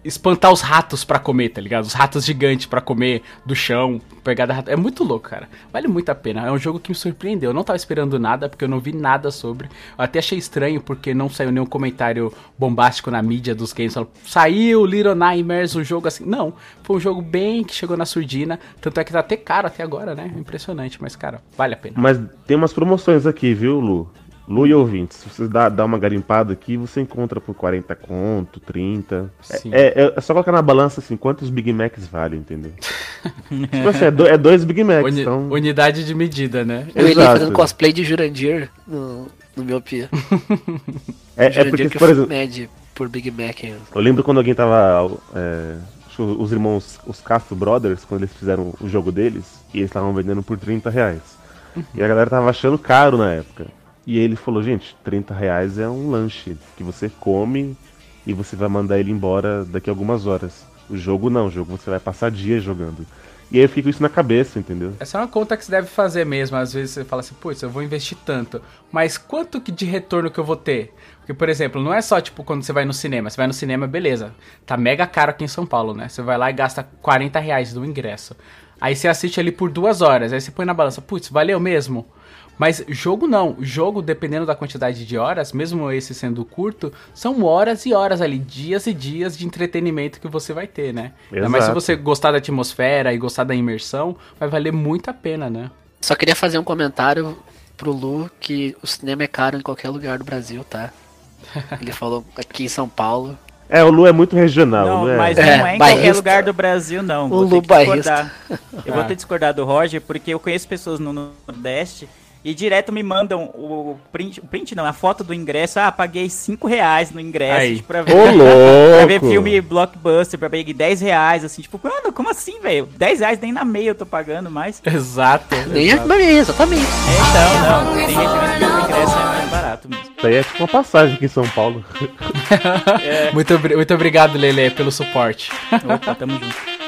espantar os ratos pra comer, tá ligado? Os ratos gigantes pra comer do chão, pegada rato. É muito louco, cara. Vale muito a pena. É um jogo que me surpreendeu. Eu não tava esperando nada, porque eu não vi nada sobre. Eu até achei estranho, porque não saiu nenhum comentário bombástico na mídia dos games. Falando, saiu Little Nightmares, um jogo assim. Não, foi um jogo bem que chegou na surdina. Tanto é que tá até caro até agora, né? Impressionante, mas, cara, vale a pena. Mas tem umas promoções aqui, viu, Lu? Lu e ouvintes, se você dá, dá uma garimpada aqui, você encontra por 40 conto, 30. É-. É, é- é só colocar na balança assim, quantos Big Macs vale, entendeu? [LAUGHS] tipo assim, é, do- é dois Big Macs, Uni- então... Unidade de medida, né? Eli Exato. fazendo cosplay de Jurandir no, no Miopia. É, é Jurandir porque, que por eu exemplo, mede por Big Mac. eu lembro quando alguém tava... é, acho que os irmãos, os Castro Brothers, quando eles fizeram o jogo deles, e eles estavam vendendo por 30 reais. E a galera tava achando caro na época. E ele falou, gente, 30 reais é um lanche que você come e você vai mandar ele embora daqui a algumas horas. O jogo não, o jogo você vai passar dias jogando. E aí eu fico isso na cabeça, entendeu? Essa é uma conta que você deve fazer mesmo. Às vezes você fala assim, putz, eu vou investir tanto. Mas quanto que de retorno que eu vou ter? Porque, por exemplo, não é só tipo quando você vai no cinema. Você vai no cinema, beleza. Tá mega caro aqui em São Paulo, né? Você vai lá e gasta 40 reais do ingresso. Aí você assiste ali por duas horas. Aí você põe na balança, putz, valeu mesmo? Mas jogo não. Jogo, dependendo da quantidade de horas, mesmo esse sendo curto, são horas e horas ali, dias e dias de entretenimento que você vai ter, né? Ainda mais se Exato. você gostar da atmosfera e gostar da imersão, vai valer muito a pena, né? Só queria fazer um comentário pro Lu que o cinema é caro em qualquer lugar do Brasil, tá? [LAUGHS] Ele falou aqui em São Paulo. É, o Lu é muito regional, Não, não é? mas É, não é em qualquer lugar do Brasil, não. O Vou ter Lu que bairrista. discordar. Eu vou ter que discordar do Roger, porque eu conheço pessoas no Nordeste e direto me mandam o print, o print não, a foto do ingresso. Ah, paguei 5 reais no ingresso Aí. tipo, pra ver, pra ver filme blockbuster, pra pegar 10 reais, assim, tipo, mano, como assim, velho? 10 reais nem na meia eu tô pagando mais. Exato. Nem exato. é exatamente. Então, não, tem regiões que o ingresso é mais barato mesmo. Isso aí é tipo uma passagem aqui em São Paulo. [LAUGHS] Muito, obri- muito obrigado, Lele, pelo suporte. Opa, tamo junto.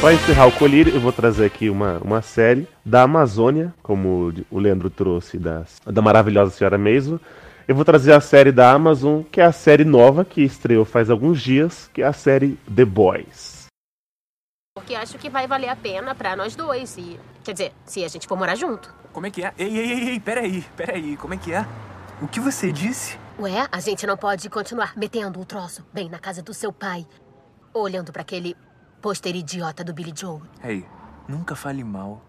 Pra encerrar o colírio, eu vou trazer aqui uma, uma série da Amazônia, como o Leandro trouxe da, da maravilhosa Senhora Meiso. Eu vou trazer a série da Amazon, que é a série nova que estreou faz alguns dias, que é a série The Boys. Porque acho que vai valer a pena pra nós dois. E, quer dizer, se a gente for morar junto. Como é que é? Ei, ei, ei, ei, peraí, peraí, como é que é? O que você disse? Ué, a gente não pode continuar metendo o troço bem na casa do seu pai. Olhando pra aquele pôster idiota do Billy Joe. Ei, nunca fale mal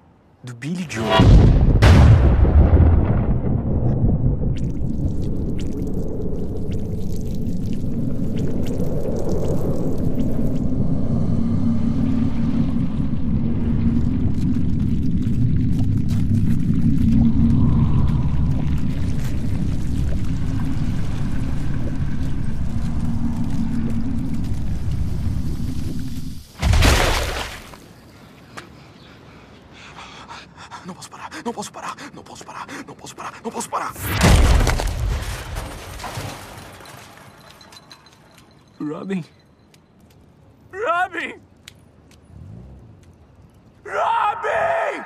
do Billy Joe. Não posso parar, não posso parar, não posso parar, não posso parar, não posso parar. Robin. Robin! Robin!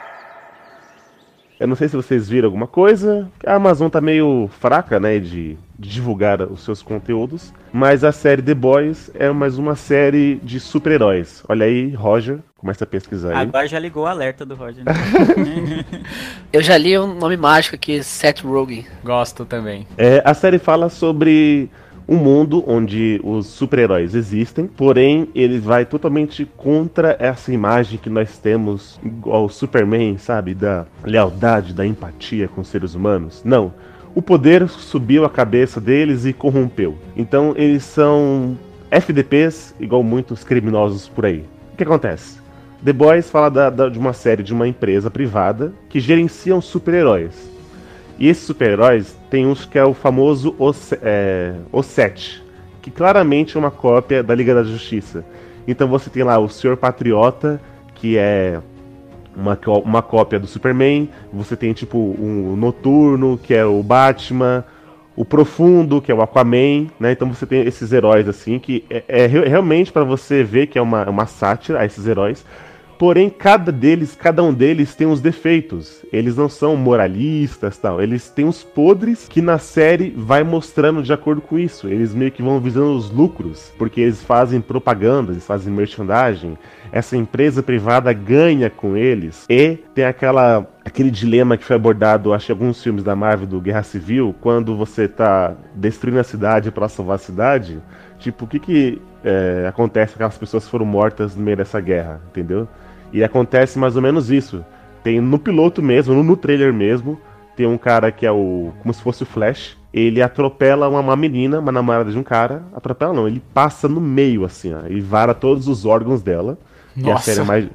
Eu não sei se vocês viram alguma coisa. A Amazon tá meio fraca, né, de, de divulgar os seus conteúdos. Mas a série The Boys é mais uma série de super-heróis. Olha aí, Roger, começa a pesquisar aí. Agora já ligou o alerta do Roger. né? [LAUGHS] Eu já li um nome mágico aqui, Seth Rogen. Gosto também. É, a série fala sobre um mundo onde os super-heróis existem, porém ele vai totalmente contra essa imagem que nós temos ao Superman, sabe, da lealdade, da empatia com os seres humanos. Não. O poder subiu a cabeça deles e corrompeu. Então eles são FDPs igual muitos criminosos por aí. O que acontece? The Boys fala da, da, de uma série de uma empresa privada que gerenciam super-heróis. E esses super-heróis tem uns que é o famoso O7, é, que claramente é uma cópia da Liga da Justiça. Então você tem lá o Senhor Patriota, que é uma, uma cópia do Superman. Você tem tipo um Noturno, que é o Batman. O Profundo, que é o Aquaman, né? Então você tem esses heróis assim, que é, é realmente para você ver que é uma, uma sátira a esses heróis. Porém, cada deles, cada um deles tem uns defeitos. Eles não são moralistas, tal. Eles têm uns podres que na série vai mostrando de acordo com isso. Eles meio que vão visando os lucros, porque eles fazem propaganda, eles fazem merchandising. Essa empresa privada ganha com eles e tem aquela aquele dilema que foi abordado, acho, em alguns filmes da Marvel do Guerra Civil, quando você tá destruindo a cidade para salvar a cidade. Tipo, o que que é, acontece com aquelas pessoas foram mortas no meio dessa guerra, entendeu? E acontece mais ou menos isso. Tem no piloto mesmo, no, no trailer mesmo, tem um cara que é o. como se fosse o Flash. Ele atropela uma, uma menina, uma namorada de um cara. Atropela não, ele passa no meio, assim, ó, e vara todos os órgãos dela. Nossa. E [LAUGHS] a série é mais.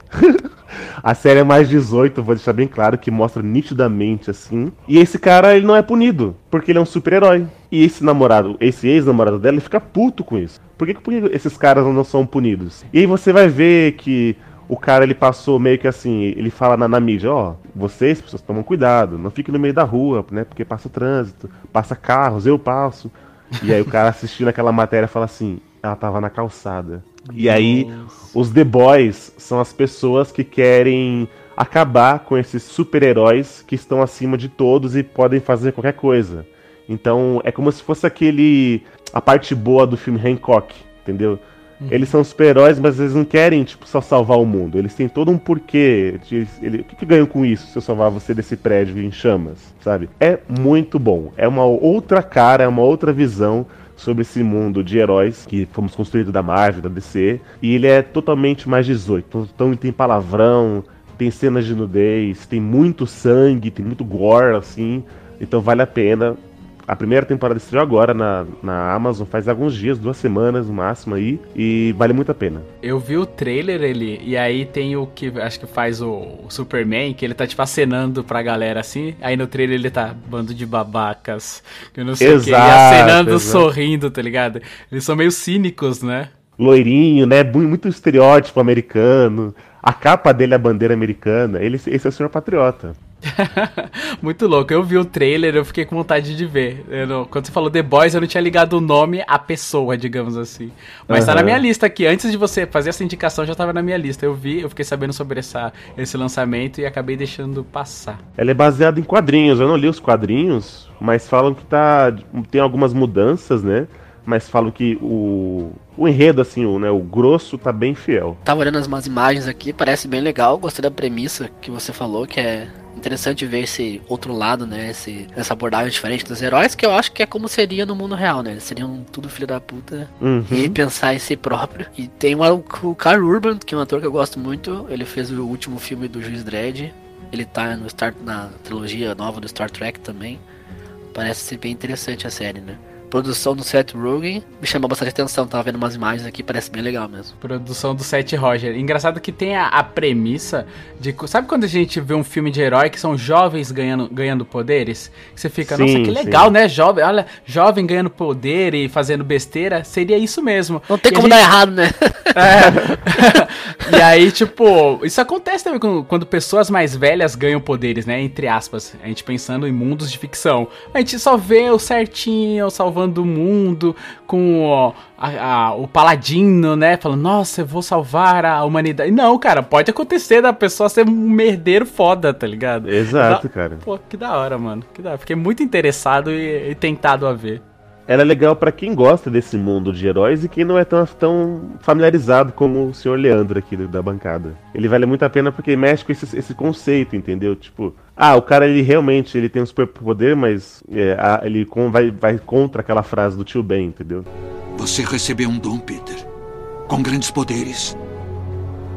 a série é mais 18, vou deixar bem claro, que mostra nitidamente assim. E esse cara, ele não é punido, porque ele é um super-herói. E esse namorado, esse ex-namorado dela, ele fica puto com isso. Por que, por que esses caras não são punidos? E aí você vai ver que o cara ele passou meio que assim, ele fala na, na mídia, ó, vocês, pessoas, tomam cuidado, não fiquem no meio da rua, né? Porque passa trânsito, passa carros, eu passo. E aí o cara assistindo aquela matéria fala assim, ela tava na calçada. E aí os The Boys são as pessoas que querem acabar com esses super-heróis que estão acima de todos e podem fazer qualquer coisa. Então é como se fosse aquele a parte boa do filme Hancock, entendeu? Eles são super-heróis, mas eles não querem, tipo, só salvar o mundo. Eles têm todo um porquê. De, ele, o que, que ganham com isso se eu salvar você desse prédio em chamas, sabe? É muito bom. É uma outra cara, é uma outra visão sobre esse mundo de heróis que fomos construídos da Marvel, da DC. E ele é totalmente mais 18. Então tem palavrão, tem cenas de nudez, tem muito sangue, tem muito gore, assim. Então vale a pena. A primeira temporada estreou agora na, na Amazon, faz alguns dias, duas semanas no máximo aí, e vale muito a pena. Eu vi o trailer ele, e aí tem o que acho que faz o, o Superman, que ele tá tipo acenando pra galera assim, aí no trailer ele tá bando de babacas, que eu não sei exato, o que, e acenando, exato. sorrindo, tá ligado? Eles são meio cínicos, né? Loirinho, né? Muito estereótipo americano. A capa dele é a bandeira americana. Ele, esse é o senhor patriota. [LAUGHS] Muito louco. Eu vi o trailer, eu fiquei com vontade de ver. Não, quando você falou The Boys, eu não tinha ligado o nome à pessoa, digamos assim. Mas uhum. tá na minha lista aqui. Antes de você fazer essa indicação, já tava na minha lista. Eu vi, eu fiquei sabendo sobre essa, esse lançamento e acabei deixando passar. Ela é baseada em quadrinhos. Eu não li os quadrinhos, mas falam que tá tem algumas mudanças, né? Mas falam que o, o enredo, assim, o, né, o grosso tá bem fiel. Tava olhando umas imagens aqui, parece bem legal. Gostei da premissa que você falou, que é interessante ver esse outro lado, né? Esse, essa abordagem diferente dos heróis, que eu acho que é como seria no mundo real, né? Eles seriam tudo filho da puta uhum. e pensar em si próprio. E tem uma, o Carl Urban, que é um ator que eu gosto muito. Ele fez o último filme do Juiz Dredd. Ele tá no Star, na trilogia nova do Star Trek também. Parece ser bem interessante a série, né? Produção do Seth Rogen me chamou bastante atenção. Tava vendo umas imagens aqui, parece bem legal mesmo. Produção do Seth Roger. Engraçado que tem a, a, premissa de. Sabe quando a gente vê um filme de herói que são jovens ganhando, ganhando poderes? Você fica, sim, nossa, que legal, sim. né? Jovem, olha, jovem ganhando poder e fazendo besteira. Seria isso mesmo. Não tem e como gente... dar errado, né? [LAUGHS] É. [LAUGHS] e aí, tipo, isso acontece também quando, quando pessoas mais velhas ganham poderes, né? Entre aspas. A gente pensando em mundos de ficção. A gente só vê o certinho, salvando o mundo, com ó, a, a, o paladino, né? Falando, nossa, eu vou salvar a humanidade. Não, cara, pode acontecer da pessoa ser um merdeiro foda, tá ligado? Exato, da... cara. Pô, que da hora, mano. Que da hora. Fiquei muito interessado e, e tentado a ver. Ela é legal para quem gosta desse mundo de heróis e quem não é tão, tão familiarizado como o senhor Leandro aqui da bancada. Ele vale muito a pena porque mexe com esse, esse conceito, entendeu? Tipo, ah, o cara ele realmente ele tem um superpoder, mas é, a- ele com- vai, vai contra aquela frase do tio Ben, entendeu? Você recebeu um dom, Peter. Com grandes poderes,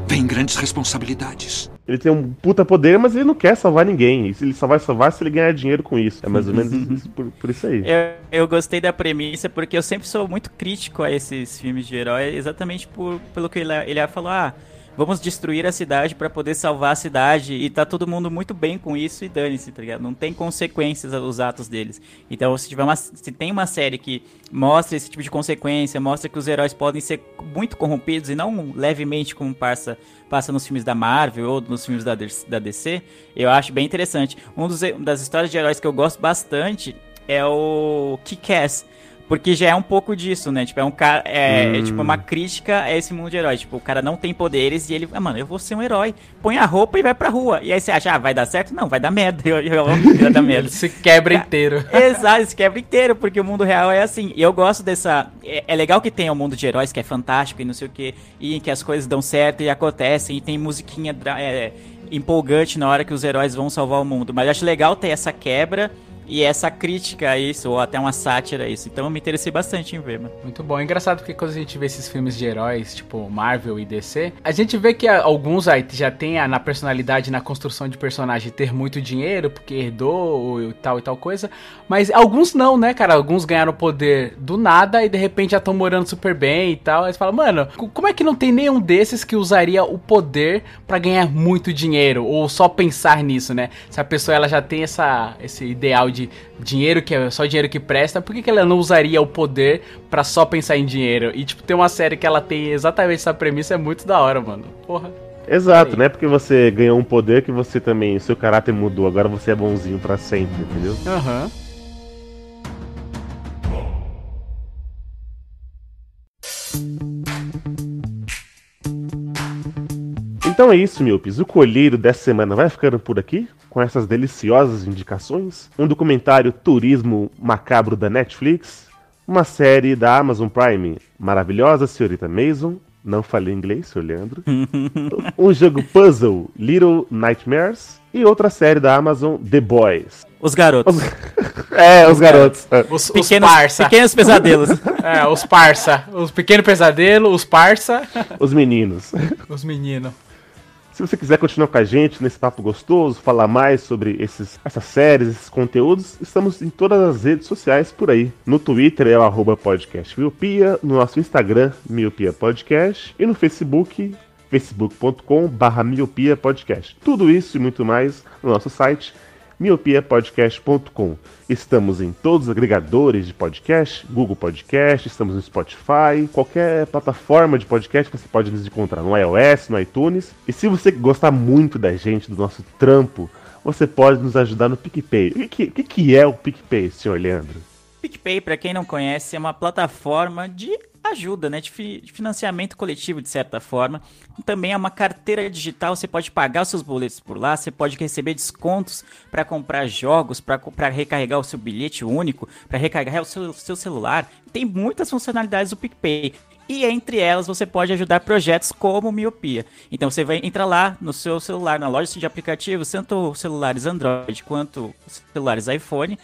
vem grandes responsabilidades. Ele tem um puta poder, mas ele não quer salvar ninguém. E se Ele só vai salvar se ele ganhar dinheiro com isso. É mais ou menos isso, por, por isso aí. Eu, eu gostei da premissa porque eu sempre sou muito crítico a esses filmes de herói, exatamente por, pelo que ele, ele falou, ah, vamos destruir a cidade pra poder salvar a cidade e tá todo mundo muito bem com isso e dane-se, tá ligado? Não tem consequências os atos deles. Então, se tiver uma, se tem uma série que mostra esse tipo de consequência, mostra que os heróis podem ser muito corrompidos e não levemente como passa passa nos filmes da Marvel ou nos filmes da, da DC, eu acho bem interessante. Um dos, das histórias de heróis que eu gosto bastante é o Kick-Ass. Porque já é um pouco disso, né? Tipo, é um cara. É, é Hum. tipo uma crítica a esse mundo de heróis. Tipo, o cara não tem poderes e ele. Ah, mano, eu vou ser um herói. Põe a roupa e vai pra rua. E aí você acha, ah, vai dar certo? Não, vai dar merda. [LAUGHS] Eu, eu que vai dar merda. Se quebra inteiro. [LAUGHS] Exato, se quebra inteiro, porque o mundo real é assim. E eu gosto dessa. É, é legal que tem o mundo de heróis, que é fantástico e não sei o quê, e que as coisas dão certo e acontecem, e tem musiquinha é, empolgante na hora que os heróis vão salvar o mundo. Mas eu acho legal ter essa quebra e essa crítica a isso, ou até uma sátira a isso. Então eu me interessei bastante em ver, mano. Muito bom. É engraçado porque quando a gente vê esses filmes de heróis, tipo Marvel e DC, a gente vê que alguns aí já tem ah, na personalidade, na construção de personagem, ter muito dinheiro, porque herdou e tal e tal coisa. Mas alguns não, né, cara? Alguns ganharam poder do nada e de repente já estão morando super bem e tal. Aí você fala, mano, co- como é que não tem nenhum desses que usaria o poder pra ganhar muito dinheiro? Ou só pensar nisso, né? Se a pessoa ela já tem essa, esse ideal de dinheiro que é só dinheiro que presta, por que, que ela não usaria o poder pra só pensar em dinheiro? E, tipo, tem uma série que ela tem exatamente essa premissa, é muito da hora, mano. Porra. Exato, não é porque você ganhou um poder que você também, seu caráter mudou, agora você é bonzinho pra sempre, entendeu? Aham. Então é isso, miopes. O colheiro dessa semana vai ficando por aqui, com essas deliciosas indicações. Um documentário Turismo Macabro da Netflix. Uma série da Amazon Prime, Maravilhosa Senhorita Mason. Não falei inglês, seu Leandro. [LAUGHS] um jogo puzzle, Little Nightmares. E outra série da Amazon, The Boys. Os garotos. [LAUGHS] É, os garotos. Os, Pequenos- os parça. pequenos pesadelos. [LAUGHS] é, os parça. Os pequenos pesadelos, os parça. Os meninos. Os meninos. Se você quiser continuar com a gente nesse papo gostoso, falar mais sobre esses, essas séries, esses conteúdos, estamos em todas as redes sociais por aí. No Twitter é o arroba podcast miopia, no nosso Instagram, miopia podcast, e no Facebook, facebook.com barra miopia podcast. Tudo isso e muito mais no nosso site, miopiapodcast.com. Estamos em todos os agregadores de podcast, Google Podcast, estamos no Spotify, qualquer plataforma de podcast que você pode nos encontrar no iOS, no iTunes. E se você gostar muito da gente, do nosso trampo, você pode nos ajudar no PicPay. O que, que, que é o PicPay, senhor Leandro? PicPay, pra quem não conhece, é uma plataforma de ajuda, né, de, fi- de financiamento coletivo de certa forma. Também é uma carteira digital, você pode pagar os seus boletos por lá, você pode receber descontos para comprar jogos, para recarregar o seu bilhete único, para recarregar o seu, seu celular. Tem muitas funcionalidades do PicPay. E entre elas você pode ajudar projetos como Miopia. Então você vai entrar lá no seu celular, na loja de aplicativos, tanto celulares Android quanto celulares iPhone,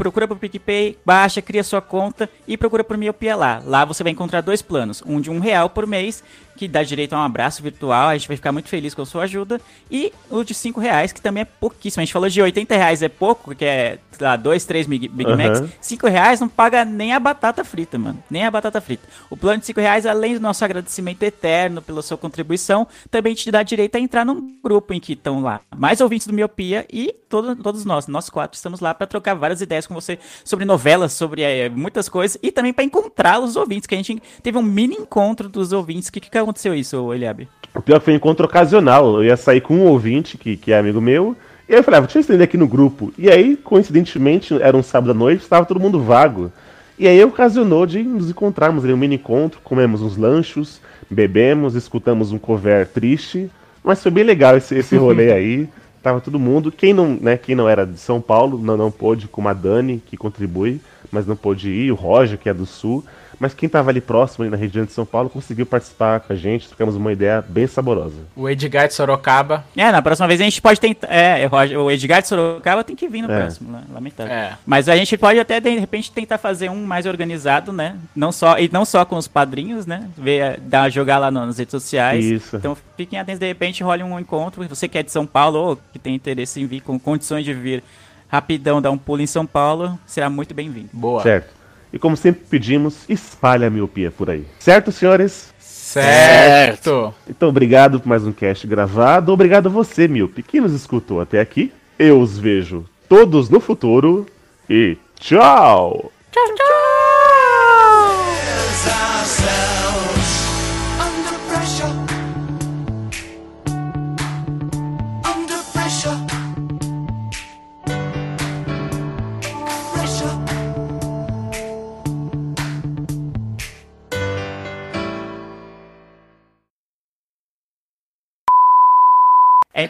procura por PicPay, baixa, cria sua conta e procura por Miopia lá. Lá você vai encontrar dois planos, um de um real por mês, que dá direito a um abraço virtual, a gente vai ficar muito feliz com a sua ajuda, e o de cinco reais, que também é pouquíssimo. A gente falou de 80 reais é pouco, que é, sei lá, dois, três Big, Big Aham. Macs. Cinco reais não paga nem a batata frita, mano. Nem a batata frita. O plano de cinco reais, além do nosso agradecimento eterno pela sua contribuição, também te dá direito a entrar num grupo em que estão lá mais ouvintes do Miopia e todo, todos nós, nós quatro, estamos lá para trocar várias ideias com você sobre novelas, sobre eh, muitas coisas e também para encontrar os ouvintes, que a gente teve um mini encontro dos ouvintes. O que, que aconteceu isso, Eliabe? O pior foi um encontro ocasional. Eu ia sair com um ouvinte, que, que é amigo meu, e aí eu falei, ah, deixa eu estender aqui no grupo. E aí, coincidentemente, era um sábado à noite, estava todo mundo vago. E aí ocasionou de nos encontrarmos ali, um mini encontro, comemos uns lanchos, bebemos, escutamos um cover triste. Mas foi bem legal esse, esse rolê [LAUGHS] aí. Tava todo mundo. Quem não, né, quem não era de São Paulo não, não pôde, como a Dani, que contribui. mas não pôde ir, o Roger, que é do sul. Mas quem tava ali próximo, ali na região de São Paulo, conseguiu participar com a gente, ficamos uma ideia bem saborosa. O Edgar de Sorocaba. É, na próxima vez a gente pode tentar. É, o Edgar de Sorocaba tem que vir no É. próximo, né? lamentável. É. Mas a gente pode até, de repente, tentar fazer um mais organizado, né? Não só, e não só com os padrinhos, né? Ver, dar, jogar lá nas redes sociais. Isso. Então fiquem atentos, de repente role um encontro. Você que é de São Paulo ou que tem interesse em vir com condições de vir rapidão, dar um pulo em São Paulo, será muito bem-vindo. Boa. Certo. E como sempre pedimos, espalhe a miopia por aí. Certo, senhores? Certo. Então, obrigado por mais um cast gravado. Obrigado a você, Miope, que nos escutou até aqui. Eu os vejo todos no futuro. E tchau! Tchau, tchau!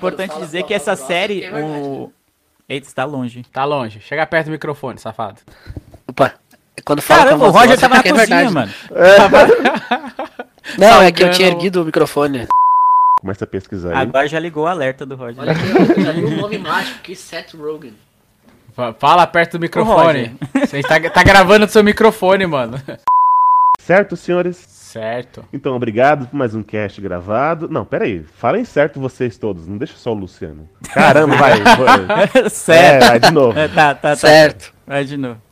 É importante dizer que essa série, o. Eita, está longe. Tá longe. Chega perto do microfone, safado. Opa. Quando fala Caramba, o Roger tava na é é cozinha, verdade. mano. [LAUGHS] Não, é que eu tinha erguido o microfone. Começa a pesquisar aí. Agora já ligou o alerta do Roger. Olha aqui, já viu o nome mágico que Seth Rogen. Fa- Fala perto do microfone. Você tá, tá gravando do seu microfone, mano. Certo, senhores? Certo. Então, obrigado por mais um cast gravado. Não, pera aí. Falem certo vocês todos. Não deixa só o Luciano. Caramba, vai. [LAUGHS] vai. certo. É, vai de novo. É, tá, tá, tá. Certo. Vai de novo.